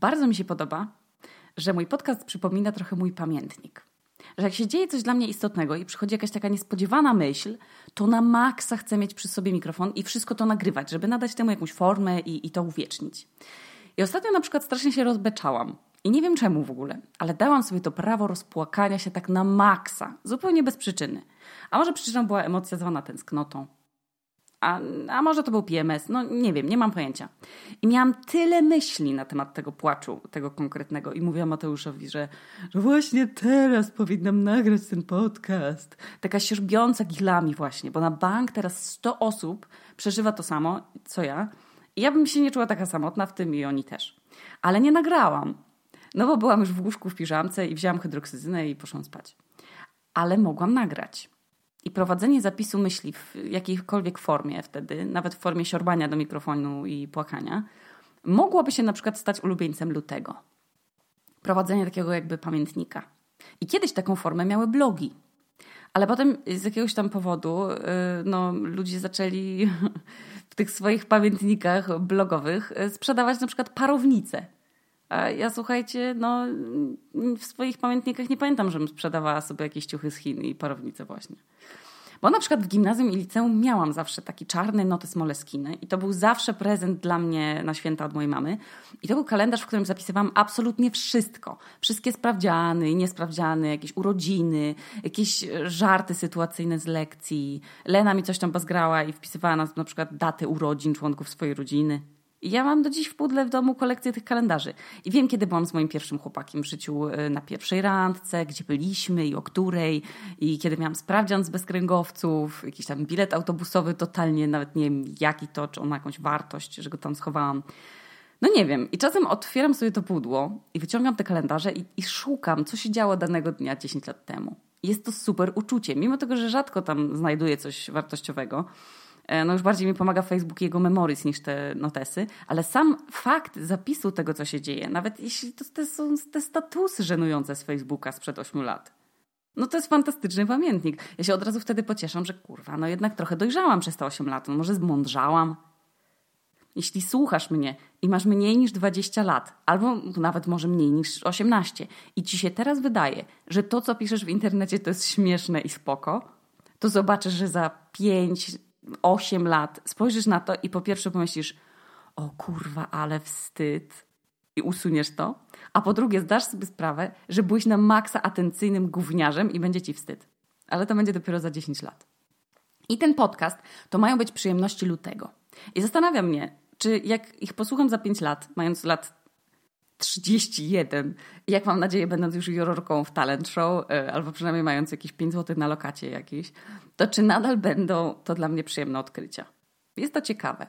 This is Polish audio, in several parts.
Bardzo mi się podoba, że mój podcast przypomina trochę mój pamiętnik. Że jak się dzieje coś dla mnie istotnego i przychodzi jakaś taka niespodziewana myśl, to na maksa chcę mieć przy sobie mikrofon i wszystko to nagrywać, żeby nadać temu jakąś formę i, i to uwiecznić. I ostatnio na przykład strasznie się rozbeczałam. I nie wiem czemu w ogóle, ale dałam sobie to prawo rozpłakania się tak na maksa, zupełnie bez przyczyny. A może przyczyną była emocja zwana tęsknotą, a, a może to był PMS, no nie wiem, nie mam pojęcia. I miałam tyle myśli na temat tego płaczu, tego konkretnego. I mówiłam Mateuszowi, że, że właśnie teraz powinnam nagrać ten podcast. Taka sierbiąca gilami właśnie, bo na bank teraz 100 osób przeżywa to samo, co ja. I ja bym się nie czuła taka samotna w tym i oni też. Ale nie nagrałam. No bo byłam już w łóżku w piżamce i wzięłam hydroksyzynę i poszłam spać. Ale mogłam nagrać. I prowadzenie zapisu myśli w jakiejkolwiek formie wtedy, nawet w formie siorbania do mikrofonu i płakania, mogłoby się na przykład stać ulubieńcem lutego. Prowadzenie takiego jakby pamiętnika. I kiedyś taką formę miały blogi. Ale potem z jakiegoś tam powodu y, no, ludzie zaczęli w tych swoich pamiętnikach blogowych y, sprzedawać na przykład parownice. A ja słuchajcie, no w swoich pamiętnikach nie pamiętam, żebym sprzedawała sobie jakieś ciuchy z Chin i parownice właśnie. Bo na przykład w gimnazjum i liceum miałam zawsze taki czarny notes Moleskiny i to był zawsze prezent dla mnie na święta od mojej mamy. I to był kalendarz, w którym zapisywałam absolutnie wszystko. Wszystkie sprawdziany niesprawdziany, jakieś urodziny, jakieś żarty sytuacyjne z lekcji. Lena mi coś tam bazgrała i wpisywała na, na przykład daty urodzin członków swojej rodziny. I ja mam do dziś w pudle w domu kolekcję tych kalendarzy. I wiem, kiedy byłam z moim pierwszym chłopakiem w życiu y, na pierwszej randce, gdzie byliśmy i o której. I kiedy miałam sprawdzian z bezkręgowców, jakiś tam bilet autobusowy, totalnie nawet nie wiem jaki to, czy on ma jakąś wartość, że go tam schowałam. No nie wiem. I czasem otwieram sobie to pudło i wyciągam te kalendarze i, i szukam, co się działo danego dnia 10 lat temu. jest to super uczucie, mimo tego, że rzadko tam znajduję coś wartościowego. E, no już bardziej mi pomaga Facebook i jego memories niż te notesy, ale sam fakt zapisu tego, co się dzieje, nawet jeśli to, to są te statusy żenujące z Facebooka sprzed 8 lat. No to jest fantastyczny pamiętnik. Ja się od razu wtedy pocieszam, że kurwa, no jednak trochę dojrzałam przez te 8 lat, no może zmądrzałam. Jeśli słuchasz mnie i masz mniej niż 20 lat, albo nawet może mniej niż 18 i ci się teraz wydaje, że to, co piszesz w internecie to jest śmieszne i spoko, to zobaczysz, że za 5, 8 lat spojrzysz na to i po pierwsze pomyślisz, o kurwa, ale wstyd i usuniesz to, a po drugie zdasz sobie sprawę, że byłeś na maksa atencyjnym gówniarzem i będzie ci wstyd. Ale to będzie dopiero za 10 lat. I ten podcast to mają być przyjemności lutego. I zastanawia mnie, czy jak ich posłucham za 5 lat, mając lat 31. Jak mam nadzieję, będąc już jurorką w talent show, e, albo przynajmniej mając jakieś 5 zł na lokacie jakiś, to czy nadal będą to dla mnie przyjemne odkrycia? Jest to ciekawe.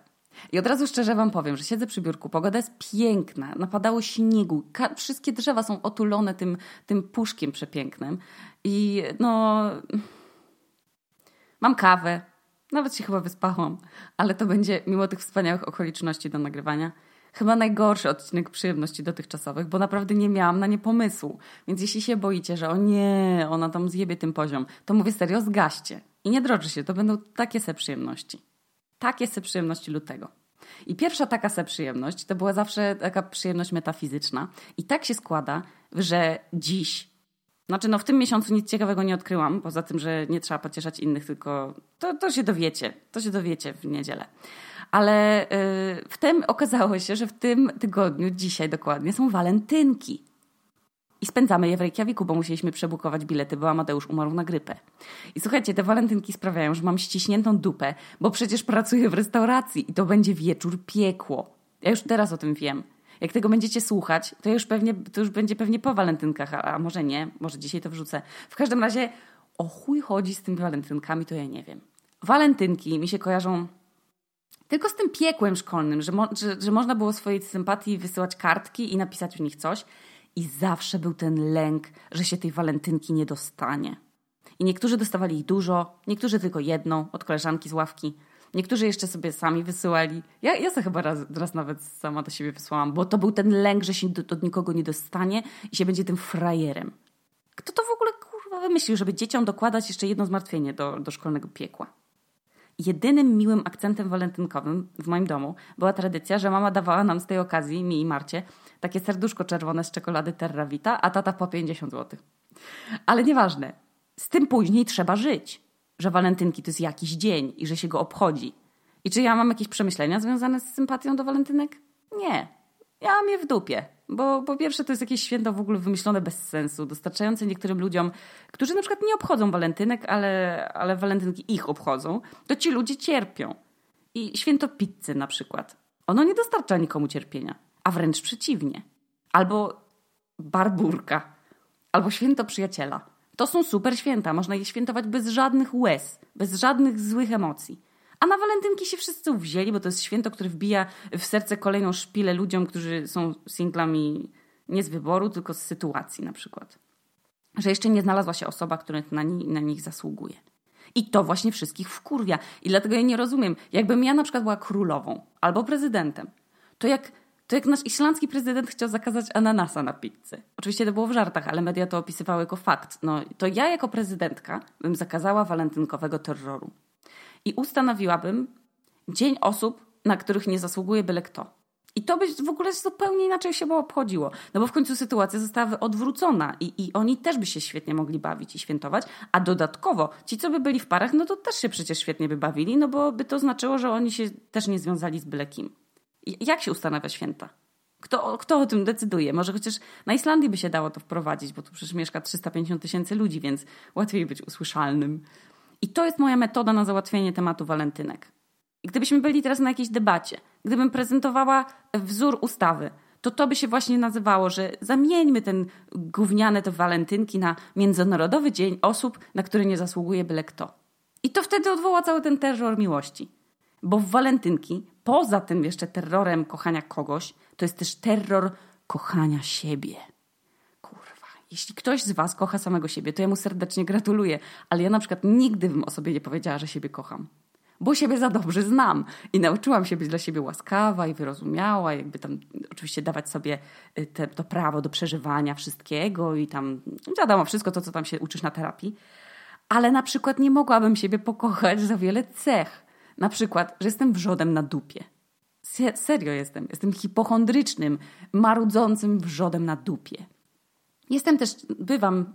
I od razu szczerze Wam powiem, że siedzę przy biurku, pogoda jest piękna, napadało śniegu, wszystkie drzewa są otulone tym, tym puszkiem przepięknym. I no. Mam kawę, nawet się chyba wyspałam, ale to będzie, mimo tych wspaniałych okoliczności do nagrywania, chyba najgorszy odcinek przyjemności dotychczasowych, bo naprawdę nie miałam na nie pomysłu. Więc jeśli się boicie, że o nie, ona tam zjebie tym poziom, to mówię serio, zgaście. I nie droży się, to będą takie se przyjemności. Takie se przyjemności lutego. I pierwsza taka se przyjemność to była zawsze taka przyjemność metafizyczna. I tak się składa, że dziś, znaczy no w tym miesiącu nic ciekawego nie odkryłam, poza tym, że nie trzeba pocieszać innych, tylko to, to się dowiecie. To się dowiecie w niedzielę. Ale y, w tym okazało się, że w tym tygodniu, dzisiaj dokładnie, są walentynki. I spędzamy je w Reykjaviku, bo musieliśmy przebukować bilety, bo Amadeusz umarł na grypę. I słuchajcie, te walentynki sprawiają, że mam ściśniętą dupę, bo przecież pracuję w restauracji i to będzie wieczór piekło. Ja już teraz o tym wiem. Jak tego będziecie słuchać, to już, pewnie, to już będzie pewnie po walentynkach, a, a może nie, może dzisiaj to wrzucę. W każdym razie o chuj chodzi z tymi walentynkami, to ja nie wiem. Walentynki mi się kojarzą tylko z tym piekłem szkolnym, że, mo że, że można było swojej sympatii wysyłać kartki i napisać w nich coś. I zawsze był ten lęk, że się tej walentynki nie dostanie. I niektórzy dostawali ich dużo, niektórzy tylko jedną od koleżanki z ławki. Niektórzy jeszcze sobie sami wysyłali. Ja, ja sobie chyba raz, raz nawet sama do siebie wysłałam, bo to był ten lęk, że się do, do nikogo nie dostanie i się będzie tym frajerem. Kto to w ogóle kurwa wymyślił, żeby dzieciom dokładać jeszcze jedno zmartwienie do, do szkolnego piekła? Jedynym miłym akcentem walentynkowym w moim domu była tradycja, że mama dawała nam z tej okazji, mi i Marcie, takie serduszko czerwone z czekolady Terra Vita, a tata po 50 zł. Ale nieważne. Z tym później trzeba żyć. Że walentynki to jest jakiś dzień i że się go obchodzi. I czy ja mam jakieś przemyślenia związane z sympatią do walentynek? Nie. Ja mam je w dupie. Bo po pierwsze to jest jakieś święto w ogóle wymyślone bez sensu, dostarczające niektórym ludziom, którzy na przykład nie obchodzą walentynek, ale, ale walentynki ich obchodzą, to ci ludzie cierpią. I święto pizzy na przykład. Ono nie dostarcza nikomu cierpienia, a wręcz przeciwnie. Albo barburka, albo święto przyjaciela. To są super święta, można je świętować bez żadnych łez, bez żadnych złych emocji. A na walentynki się wszyscy uwzięli, bo to jest święto, które wbija w serce kolejną szpilę ludziom, którzy są singlami nie z wyboru, tylko z sytuacji na przykład. Że jeszcze nie znalazła się osoba, która na, ni na nich zasługuje. I to właśnie wszystkich wkurwia. I dlatego ja nie rozumiem. Jakbym ja na przykład była królową albo prezydentem, to jak, to jak nasz islandzki prezydent chciał zakazać ananasa na pizzę. Oczywiście to było w żartach, ale media to opisywały jako fakt. No, to ja jako prezydentka bym zakazała walentynkowego terroru i ustanowiłabym dzień osób, na których nie zasługuje byle kto. I to by w ogóle zupełnie inaczej się było obchodziło. No bo w końcu sytuacja została odwrócona i, i oni też by się świetnie mogli bawić i świętować, a dodatkowo ci, co by byli w parach, no to też się przecież świetnie by bawili, no bo by to znaczyło, że oni się też nie związali z byle kim. Jak się ustanawia święta? Kto, kto o tym decyduje? Może chociaż na Islandii by się dało to wprowadzić, bo tu przecież mieszka 350 tysięcy ludzi, więc łatwiej być usłyszalnym. I to jest moja metoda na załatwienie tematu walentynek. I gdybyśmy byli teraz na jakiejś debacie, gdybym prezentowała wzór ustawy, to to by się właśnie nazywało, że zamieńmy ten gówniane to walentynki na Międzynarodowy Dzień Osób, na który nie zasługuje byle kto. I to wtedy odwoła cały ten terror miłości. Bo w walentynki, poza tym jeszcze terrorem kochania kogoś, to jest też terror kochania siebie. Jeśli ktoś z Was kocha samego siebie, to ja mu serdecznie gratuluję, ale ja na przykład nigdy bym o sobie nie powiedziała, że siebie kocham. Bo siebie za dobrze znam i nauczyłam się być dla siebie łaskawa i wyrozumiała, jakby tam oczywiście dawać sobie y, te, to prawo do przeżywania wszystkiego i tam, wiadomo, wszystko to, co tam się uczysz na terapii. Ale na przykład nie mogłabym siebie pokochać za wiele cech. Na przykład, że jestem wrzodem na dupie. Serio jestem. Jestem hipochondrycznym, marudzącym wrzodem na dupie. Jestem też, bywam,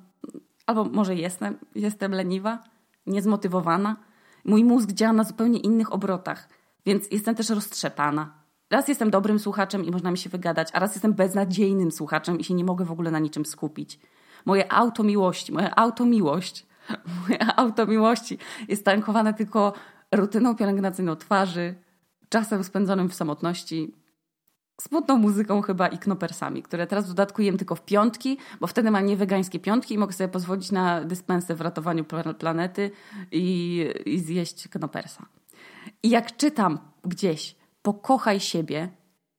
albo może jestem, jestem leniwa, niezmotywowana. Mój mózg działa na zupełnie innych obrotach, więc jestem też roztrzepana. Raz jestem dobrym słuchaczem i można mi się wygadać, a raz jestem beznadziejnym słuchaczem i się nie mogę w ogóle na niczym skupić. Moje auto miłości, moja automiłość, moja automiłości jest tankowane tylko rutyną pielęgnacyjną twarzy, czasem spędzonym w samotności, smutną muzyką chyba i knopersami, które teraz dodatku jem tylko w piątki, bo wtedy mam niewegańskie piątki i mogę sobie pozwolić na dyspensę w ratowaniu planety i, i zjeść knopersa. I jak czytam gdzieś pokochaj siebie,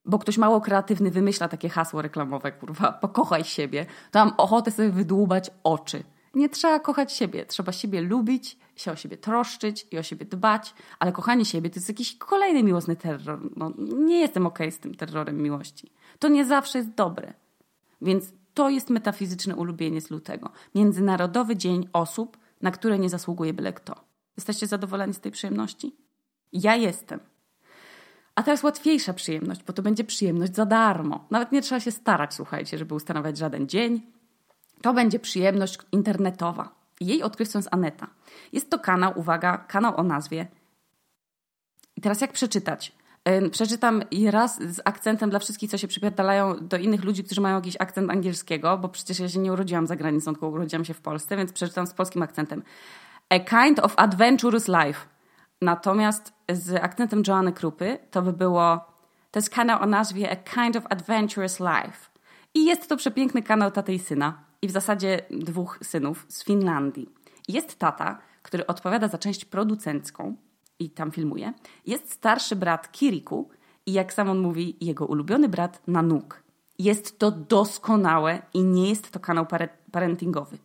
bo ktoś mało kreatywny wymyśla takie hasło reklamowe, kurwa, pokochaj siebie, to mam ochotę sobie wydłubać oczy – nie trzeba kochać siebie, trzeba siebie lubić, się o siebie troszczyć i o siebie dbać, ale kochanie siebie to jest jakiś kolejny miłosny terror. No, nie jestem okej okay z tym terrorem miłości. To nie zawsze jest dobre. Więc to jest metafizyczne ulubieniec lutego. Międzynarodowy Dzień Osób, na które nie zasługuje byle kto. Jesteście zadowoleni z tej przyjemności? Ja jestem. A teraz łatwiejsza przyjemność, bo to będzie przyjemność za darmo. Nawet nie trzeba się starać, słuchajcie, żeby ustanawiać żaden dzień, to będzie przyjemność internetowa. Jej odkrywcą jest Aneta. Jest to kanał, uwaga, kanał o nazwie. I teraz jak przeczytać? Przeczytam raz z akcentem dla wszystkich, co się przypierdalają do innych ludzi, którzy mają jakiś akcent angielskiego, bo przecież ja się nie urodziłam za granicą, tylko urodziłam się w Polsce, więc przeczytam z polskim akcentem. A kind of adventurous life. Natomiast z akcentem Joanny Krupy to by było to jest kanał o nazwie A kind of adventurous life. I jest to przepiękny kanał taty i syna i w zasadzie dwóch synów z Finlandii. Jest tata, który odpowiada za część producencką i tam filmuje. Jest starszy brat Kiriku i jak sam on mówi, jego ulubiony brat Nanuk. Jest to doskonałe i nie jest to kanał parentingowy.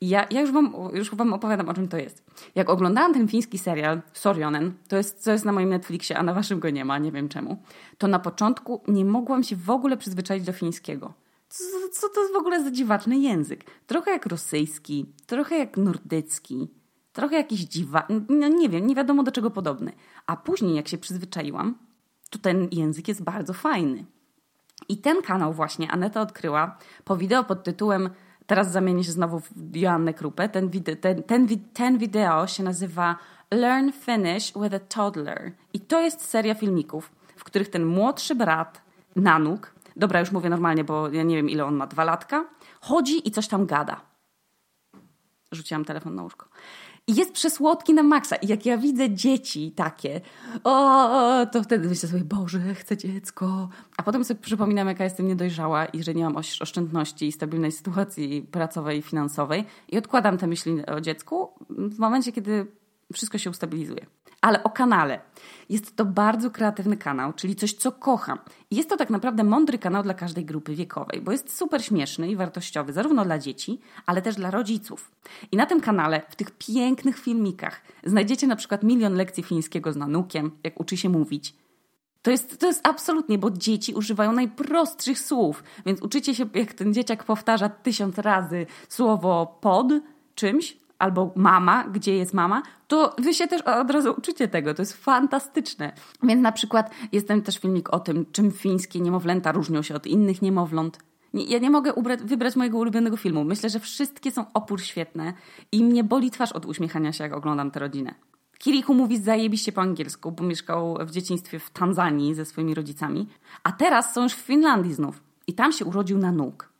Ja, ja już, wam, już wam opowiadam, o czym to jest. Jak oglądałam ten fiński serial Sorjonen, to jest, co jest na moim Netflixie, a na waszym go nie ma, nie wiem czemu, to na początku nie mogłam się w ogóle przyzwyczaić do fińskiego. Co, co to jest w ogóle za dziwaczny język? Trochę jak rosyjski, trochę jak nordycki. trochę jakiś dziwa, no nie wiem, nie wiadomo do czego podobny. A później, jak się przyzwyczaiłam, to ten język jest bardzo fajny. I ten kanał właśnie Aneta odkryła po wideo pod tytułem Teraz zamienię się znowu w Joannę Krupę. Ten, wide, ten, ten, ten wideo się nazywa Learn Finnish with a Toddler. I to jest seria filmików, w których ten młodszy brat, Nanuk, dobra, już mówię normalnie, bo ja nie wiem ile on ma, dwa latka, chodzi i coś tam gada. Rzuciłam telefon na łóżko. I jest przesłodki na maksa. I jak ja widzę dzieci takie, o, to wtedy myślę sobie, Boże, chcę dziecko. A potem sobie przypominam, jaka jestem niedojrzała i że nie mam oszczędności i stabilnej sytuacji pracowej i finansowej. I odkładam te myśli o dziecku w momencie, kiedy wszystko się ustabilizuje ale o kanale. Jest to bardzo kreatywny kanał, czyli coś, co kocham. Jest to tak naprawdę mądry kanał dla każdej grupy wiekowej, bo jest super śmieszny i wartościowy, zarówno dla dzieci, ale też dla rodziców. I na tym kanale, w tych pięknych filmikach, znajdziecie na przykład milion lekcji fińskiego z nanukiem, jak uczy się mówić. To jest, to jest absolutnie, bo dzieci używają najprostszych słów, więc uczycie się, jak ten dzieciak powtarza tysiąc razy słowo pod czymś, albo mama, gdzie jest mama, to wy się też od razu uczycie tego. To jest fantastyczne. Więc na przykład jest ten też filmik o tym, czym fińskie niemowlęta różnią się od innych niemowląt. Ja nie mogę ubrać, wybrać mojego ulubionego filmu. Myślę, że wszystkie są opór świetne i mnie boli twarz od uśmiechania się, jak oglądam tę rodzinę. Kiriku mówi zajebiście po angielsku, bo mieszkał w dzieciństwie w Tanzanii ze swoimi rodzicami, a teraz są już w Finlandii znów i tam się urodził na nóg.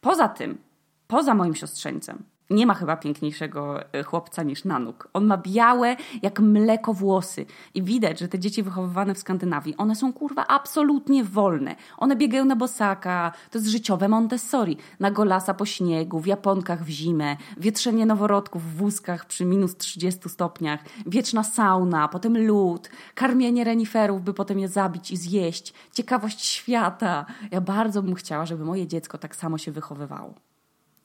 Poza tym, poza moim siostrzeńcem, nie ma chyba piękniejszego e, chłopca niż Nanuk. On ma białe jak mleko włosy i widać, że te dzieci wychowywane w Skandynawii, one są kurwa absolutnie wolne. One biegają na bosaka, to jest życiowe Montessori, na golasa po śniegu, w japonkach w zimę, wietrzenie noworodków w wózkach przy minus 30 stopniach, wieczna sauna, potem lód, karmienie reniferów, by potem je zabić i zjeść, ciekawość świata. Ja bardzo bym chciała, żeby moje dziecko tak samo się wychowywało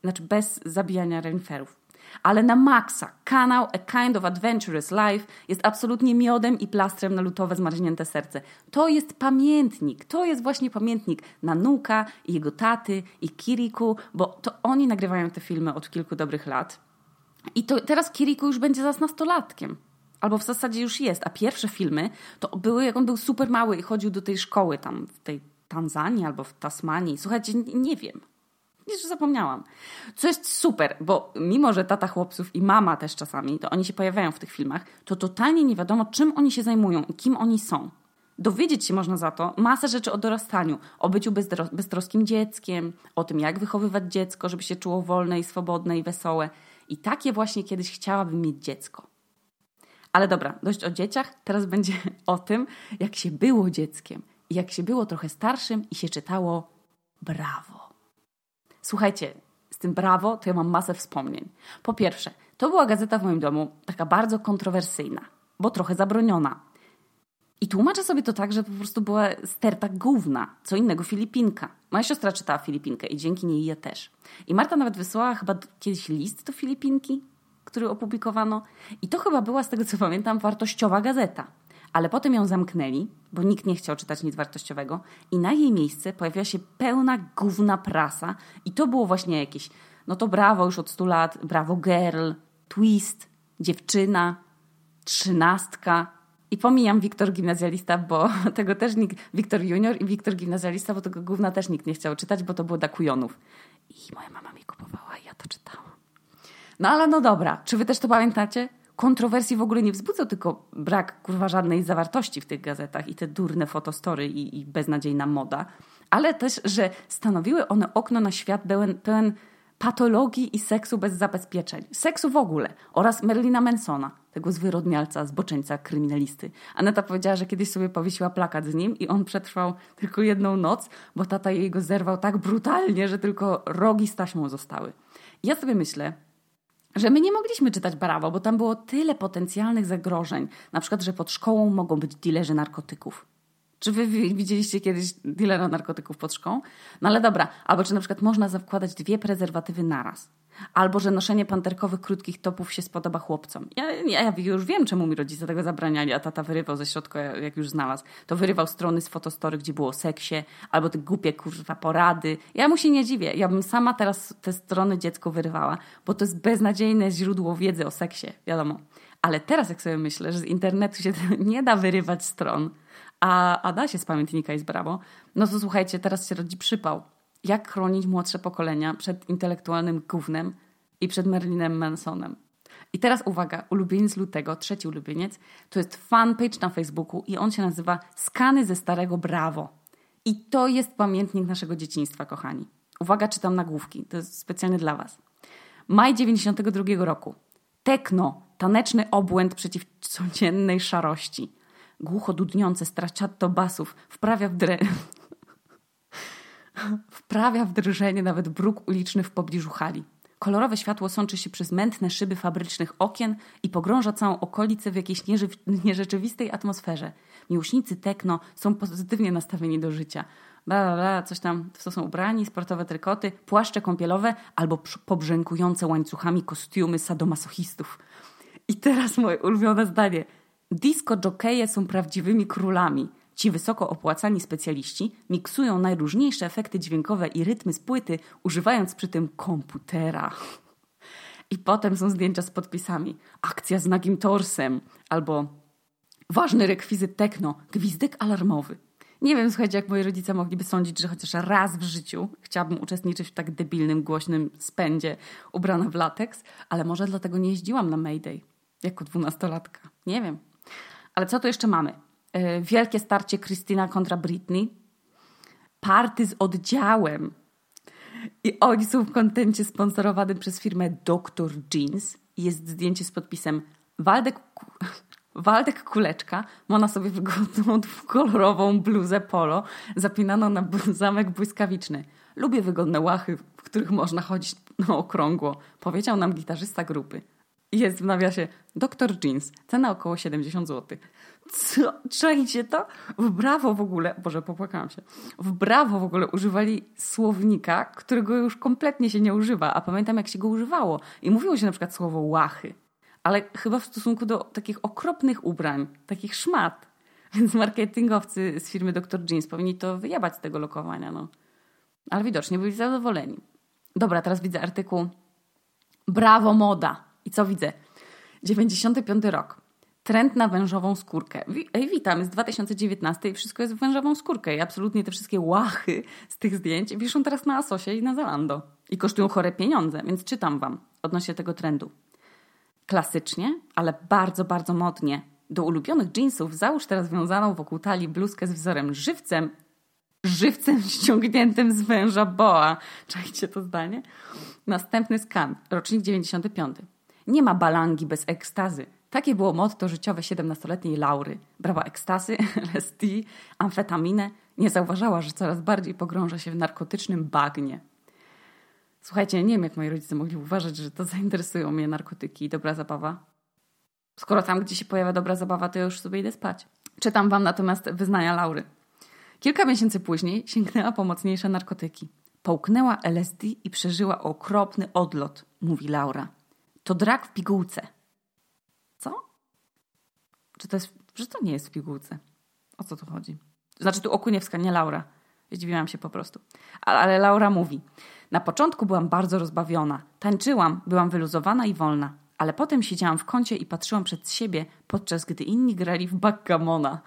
znaczy bez zabijania reniferów. Ale na maksa kanał A Kind of Adventurous Life jest absolutnie miodem i plastrem na lutowe zmarznięte serce. To jest pamiętnik, to jest właśnie pamiętnik Nanuka i jego taty i Kiriku, bo to oni nagrywają te filmy od kilku dobrych lat. I to teraz Kiriku już będzie zaraz nastolatkiem. Albo w zasadzie już jest. A pierwsze filmy to były, jak on był super mały i chodził do tej szkoły tam w tej Tanzanii albo w Tasmanii. Słuchajcie, nie wiem. Jeszcze zapomniałam. Co jest super, bo mimo, że tata chłopców i mama też czasami, to oni się pojawiają w tych filmach, to totalnie nie wiadomo, czym oni się zajmują i kim oni są. Dowiedzieć się można za to masę rzeczy o dorastaniu, o byciu beztroskim dzieckiem, o tym, jak wychowywać dziecko, żeby się czuło wolne i swobodne i wesołe. I takie właśnie kiedyś chciałabym mieć dziecko. Ale dobra, dość o dzieciach, teraz będzie o tym, jak się było dzieckiem jak się było trochę starszym i się czytało brawo. Słuchajcie, z tym brawo to ja mam masę wspomnień. Po pierwsze, to była gazeta w moim domu taka bardzo kontrowersyjna, bo trochę zabroniona. I tłumaczę sobie to tak, że po prostu była sterta główna, co innego Filipinka. Moja siostra czytała Filipinkę i dzięki niej ja też. I Marta nawet wysłała chyba kiedyś list do Filipinki, który opublikowano. I to chyba była, z tego co pamiętam, wartościowa gazeta ale potem ją zamknęli, bo nikt nie chciał czytać nic wartościowego i na jej miejsce pojawiła się pełna gówna prasa i to było właśnie jakieś, no to brawo już od 100 lat, brawo girl, twist, dziewczyna, trzynastka. I pomijam Wiktor Gimnazjalista, bo tego też nikt, Wiktor Junior i Wiktor Gimnazjalista, bo tego gówna też nikt nie chciał czytać, bo to było dla kujonów. I moja mama mi kupowała i ja to czytałam. No ale no dobra, czy wy też to pamiętacie? Kontrowersji w ogóle nie wzbudzał, tylko brak kurwa żadnej zawartości w tych gazetach i te durne fotostory i, i beznadziejna moda, ale też, że stanowiły one okno na świat pełen, pełen patologii i seksu bez zabezpieczeń. Seksu w ogóle oraz Merlina Mansona, tego zwyrodnialca, zboczeńca, kryminalisty. Aneta powiedziała, że kiedyś sobie powiesiła plakat z nim i on przetrwał tylko jedną noc, bo tata jej go zerwał tak brutalnie, że tylko rogi z taśmą zostały. ja sobie myślę, że my nie mogliśmy czytać Brawo, bo tam było tyle potencjalnych zagrożeń. Na przykład, że pod szkołą mogą być dilerzy narkotyków. Czy wy widzieliście kiedyś dealera narkotyków pod szkołą? No ale dobra, albo czy na przykład można zakładać dwie prezerwatywy naraz? Albo że noszenie panterkowych, krótkich topów się spodoba chłopcom. Ja, ja, ja już wiem, czemu mi rodzice tego zabraniali, a tata wyrywał ze środka, jak już znalazł. To wyrywał strony z fotostory, gdzie było o seksie, albo te głupie kurwa porady. Ja mu się nie dziwię. Ja bym sama teraz te strony dziecko wyrywała, bo to jest beznadziejne źródło wiedzy o seksie, wiadomo. Ale teraz jak sobie myślę, że z internetu się nie da wyrywać stron, a, a da się z pamiętnika i z brawo, no to słuchajcie, teraz się rodzi przypał jak chronić młodsze pokolenia przed intelektualnym gównem i przed Merlinem Mansonem. I teraz uwaga, ulubieniec lutego, trzeci ulubieniec, to jest fanpage na Facebooku i on się nazywa Skany ze Starego Brawo. I to jest pamiętnik naszego dzieciństwa, kochani. Uwaga, czytam nagłówki, to jest specjalnie dla Was. Maj 92 roku. Tekno, taneczny obłęd przeciw codziennej szarości. Głucho dudniące stracciatto basów wprawia w dre... Wprawia w drżenie nawet bruk uliczny w pobliżu hali. Kolorowe światło sączy się przez mętne szyby fabrycznych okien i pogrąża całą okolicę w jakiejś nierzeczywistej atmosferze. Miłośnicy tekno są pozytywnie nastawieni do życia. Bla, bla, coś tam, to są ubrani, sportowe trykoty, płaszcze kąpielowe albo pobrzękujące łańcuchami kostiumy sadomasochistów. I teraz moje ulubione zdanie. Disco jokeje są prawdziwymi królami. Ci wysoko opłacani specjaliści miksują najróżniejsze efekty dźwiękowe i rytmy z płyty, używając przy tym komputera. I potem są zdjęcia z podpisami. Akcja z nagim torsem albo ważny rekwizyt techno, gwizdek alarmowy. Nie wiem, słuchajcie, jak moi rodzice mogliby sądzić, że chociaż raz w życiu chciałabym uczestniczyć w tak debilnym, głośnym spędzie ubrana w lateks, ale może dlatego nie jeździłam na Mayday jako dwunastolatka. Nie wiem. Ale co tu jeszcze mamy? E, wielkie starcie Krystyna kontra Britney, party z oddziałem. I oni są w kontencie sponsorowanym przez firmę Dr. Jeans. Jest zdjęcie z podpisem Waldek, Waldek Kuleczka ma na sobie wygodną kolorową bluzę polo zapinaną na zamek błyskawiczny. Lubię wygodne łachy, w których można chodzić na okrągło, powiedział nam gitarzysta grupy. Jest w nawiasie Dr. Jeans, cena około 70 zł. Co? Czajcie to? W Brawo w ogóle, Boże, popłakałam się. W Brawo w ogóle używali słownika, którego już kompletnie się nie używa, a pamiętam jak się go używało. I mówiło się na przykład słowo łachy, ale chyba w stosunku do takich okropnych ubrań, takich szmat. Więc marketingowcy z firmy Dr. Jeans powinni to wyjebać z tego lokowania, no. Ale widocznie byli zadowoleni. Dobra, teraz widzę artykuł Brawo moda. I co widzę? 95 rok. Trend na wężową skórkę. Ej, witam, jest 2019 i wszystko jest w wężową skórkę. I absolutnie te wszystkie łachy z tych zdjęć wiszą teraz na Asosie i na Zalando. I kosztują chore pieniądze, więc czytam Wam odnośnie tego trendu. Klasycznie, ale bardzo, bardzo modnie. Do ulubionych jeansów załóż teraz wiązaną wokół talii bluzkę z wzorem żywcem, żywcem ściągniętym z węża boa. Czajcie to zdanie? Następny skan, rocznik 95. Nie ma balangi bez ekstazy. Takie było motto życiowe 17-letniej Laury. Brała ekstazy, LSD, amfetaminę. Nie zauważała, że coraz bardziej pogrąża się w narkotycznym bagnie. Słuchajcie, nie wiem, jak moi rodzice mogli uważać, że to zainteresują mnie narkotyki i dobra zabawa. Skoro tam, gdzie się pojawia dobra zabawa, to ja już sobie idę spać. Czytam wam natomiast wyznania Laury. Kilka miesięcy później sięgnęła po mocniejsze narkotyki. Połknęła LSD i przeżyła okropny odlot, mówi Laura. To drak w pigułce. Co? Czy to jest, że to nie jest w pigułce? O co tu chodzi? Znaczy tu Okuniewska, nie Laura. Zdziwiłam się po prostu. Ale, ale Laura mówi. Na początku byłam bardzo rozbawiona. Tańczyłam, byłam wyluzowana i wolna. Ale potem siedziałam w kącie i patrzyłam przed siebie, podczas gdy inni grali w backgamona.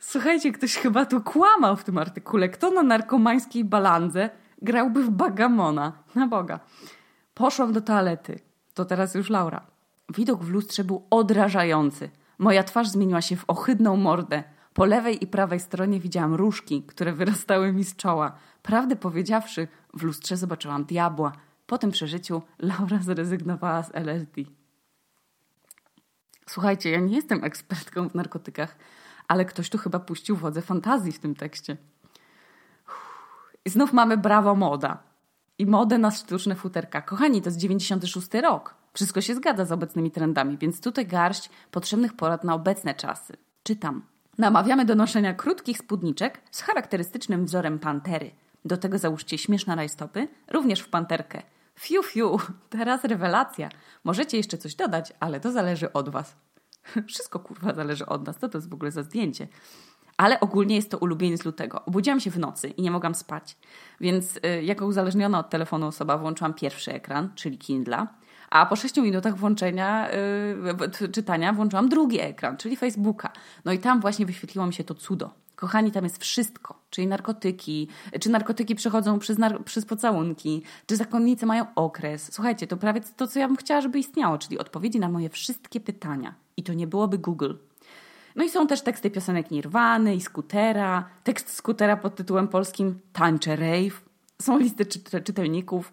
Słuchajcie, ktoś chyba tu kłamał w tym artykule. Kto na narkomańskiej balandze grałby w bagamona? Na Boga. Poszłam do toalety. To teraz już Laura. Widok w lustrze był odrażający. Moja twarz zmieniła się w ohydną mordę. Po lewej i prawej stronie widziałam różki, które wyrastały mi z czoła. Prawdę powiedziawszy, w lustrze zobaczyłam diabła. Po tym przeżyciu Laura zrezygnowała z LSD. Słuchajcie, ja nie jestem ekspertką w narkotykach, ale ktoś tu chyba puścił wodze fantazji w tym tekście. I znów mamy brawo moda. I modę na sztuczne futerka. Kochani, to jest 96 rok. Wszystko się zgadza z obecnymi trendami, więc tutaj garść potrzebnych porad na obecne czasy. Czytam. Namawiamy do noszenia krótkich spódniczek z charakterystycznym wzorem pantery. Do tego załóżcie śmieszne rajstopy, również w panterkę. Fiu, fiu, teraz rewelacja. Możecie jeszcze coś dodać, ale to zależy od was. Wszystko kurwa zależy od nas. Co to jest w ogóle za zdjęcie? Ale ogólnie jest to ulubieniec lutego. Obudziłam się w nocy i nie mogłam spać. Więc y, jako uzależniona od telefonu osoba włączyłam pierwszy ekran, czyli Kindla. A po 6 minutach włączenia, yy, czytania włączyłam drugi ekran, czyli Facebooka. No i tam właśnie wyświetliło mi się to cudo. Kochani, tam jest wszystko, czyli narkotyki, czy narkotyki przechodzą przez, nar- przez pocałunki, czy zakonnice mają okres. Słuchajcie, to prawie to, co ja bym chciała, żeby istniało, czyli odpowiedzi na moje wszystkie pytania. I to nie byłoby Google. No i są też teksty piosenek Nirwany i Skutera, tekst Skutera pod tytułem polskim Tańcze Rave. Są listy czy- czytelników.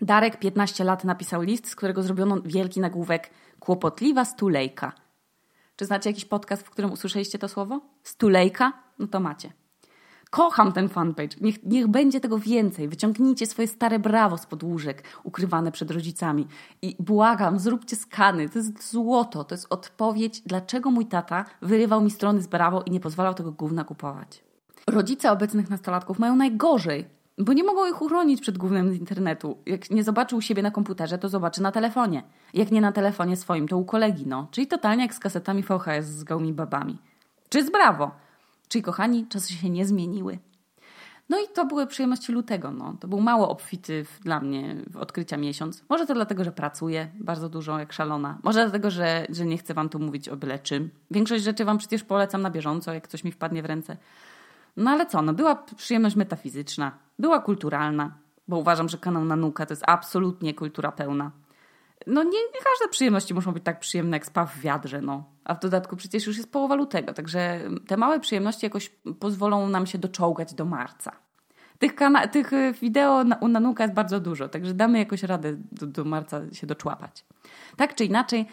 Darek 15 lat napisał list, z którego zrobiono wielki nagłówek Kłopotliwa stulejka. Czy znacie jakiś podcast, w którym usłyszeliście to słowo? Stulejka? No to macie. Kocham ten fanpage. Niech, niech będzie tego więcej. Wyciągnijcie swoje stare brawo z podłóżek, ukrywane przed rodzicami. I błagam, zróbcie skany. To jest złoto. To jest odpowiedź, dlaczego mój tata wyrywał mi strony z brawo i nie pozwalał tego gówna kupować. Rodzice obecnych nastolatków mają najgorzej, bo nie mogą ich uchronić przed głównym z internetu. Jak nie zobaczy u siebie na komputerze, to zobaczy na telefonie. Jak nie na telefonie swoim, to u kolegi, no. Czyli totalnie jak z kasetami VHS z gołymi babami. Czy z brawo. Czyli kochani, czasy się nie zmieniły. No i to były przyjemności lutego. No. To był mało obfity w, dla mnie w odkrycia miesiąc. Może to dlatego, że pracuję bardzo dużo, jak szalona. Może dlatego, że, że nie chcę wam tu mówić o byle czym. Większość rzeczy wam przecież polecam na bieżąco, jak coś mi wpadnie w ręce. No ale co, no była przyjemność metafizyczna, była kulturalna, bo uważam, że kanał Nanuka to jest absolutnie kultura pełna. No nie, nie każde przyjemności muszą być tak przyjemne jak spa w wiadrze, no. A w dodatku przecież już jest połowa lutego, także te małe przyjemności jakoś pozwolą nam się doczołgać do marca. Tych, kana- tych y, wideo na, u Nanuka jest bardzo dużo, także damy jakoś radę do, do marca się doczłapać. Tak czy inaczej,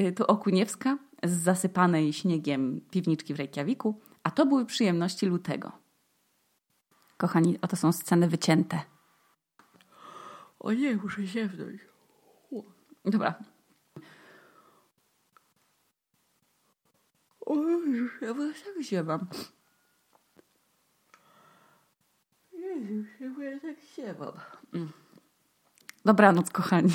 y, tu Okuniewska z zasypanej śniegiem piwniczki w Reykjaviku, a to były przyjemności lutego. Kochani, oto są sceny wycięte. O nie, muszę ziewnąć. Dobra. Jezus, ja was tak ziewam. Jezus, ja was tak ziewam. Dobranoc, kochani.